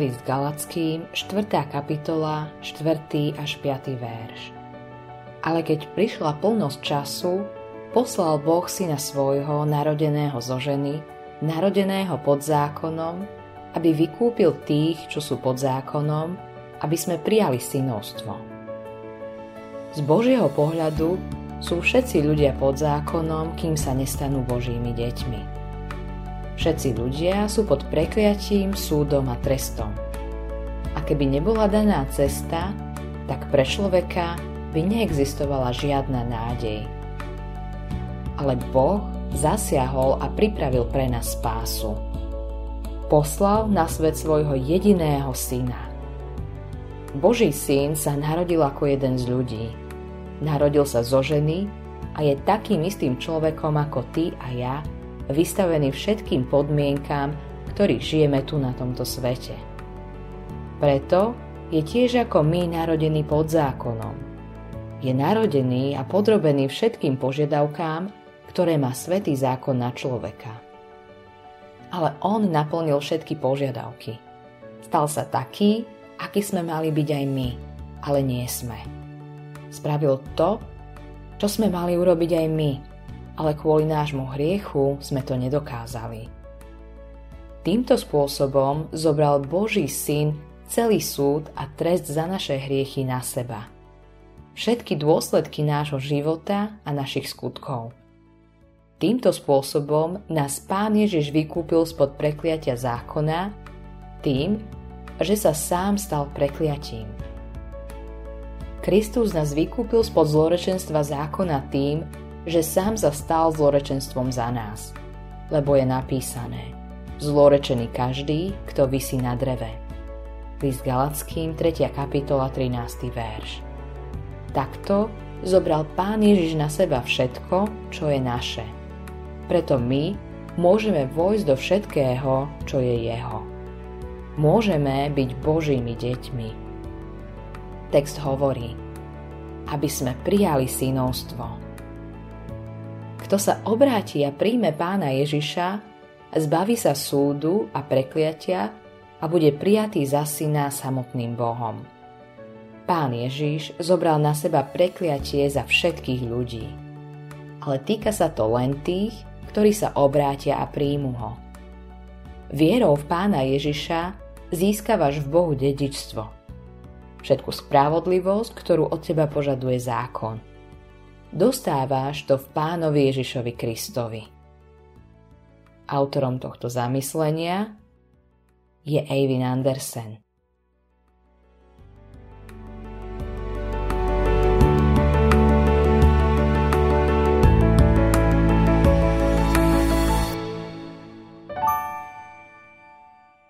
List Galackým, 4. kapitola, 4. až 5. verš. Ale keď prišla plnosť času, poslal Boh syna svojho, narodeného zo ženy, narodeného pod zákonom, aby vykúpil tých, čo sú pod zákonom, aby sme prijali synovstvo. Z Božieho pohľadu sú všetci ľudia pod zákonom, kým sa nestanú Božími deťmi. Všetci ľudia sú pod prekliatím, súdom a trestom. A keby nebola daná cesta, tak pre človeka by neexistovala žiadna nádej. Ale Boh zasiahol a pripravil pre nás spásu. Poslal na svet svojho jediného syna. Boží syn sa narodil ako jeden z ľudí. Narodil sa zo ženy a je takým istým človekom ako ty a ja, vystavený všetkým podmienkám, ktorých žijeme tu na tomto svete. Preto je tiež ako my narodený pod zákonom. Je narodený a podrobený všetkým požiadavkám, ktoré má svetý zákon na človeka. Ale on naplnil všetky požiadavky. Stal sa taký, aký sme mali byť aj my, ale nie sme. Spravil to, čo sme mali urobiť aj my, ale kvôli nášmu hriechu sme to nedokázali. Týmto spôsobom zobral Boží syn celý súd a trest za naše hriechy na seba. Všetky dôsledky nášho života a našich skutkov. Týmto spôsobom nás Pán Ježiš vykúpil spod prekliatia zákona tým, že sa sám stal prekliatím. Kristus nás vykúpil spod zlorečenstva zákona tým, že sám sa stal zlorečenstvom za nás. Lebo je napísané, zlorečený každý, kto vysí na dreve. List Galackým, 3. kapitola, 13. verš. Takto zobral Pán Ježiš na seba všetko, čo je naše. Preto my môžeme vojsť do všetkého, čo je Jeho. Môžeme byť Božími deťmi. Text hovorí, aby sme prijali synovstvo kto sa obráti a príjme pána Ježiša, zbaví sa súdu a prekliatia a bude prijatý za syna samotným Bohom. Pán Ježiš zobral na seba prekliatie za všetkých ľudí. Ale týka sa to len tých, ktorí sa obrátia a príjmu ho. Vierou v pána Ježiša získavaš v Bohu dedičstvo. Všetku spravodlivosť, ktorú od teba požaduje zákon – dostáváš to v pánovi Ježišovi Kristovi. Autorom tohto zamyslenia je Eivin Andersen.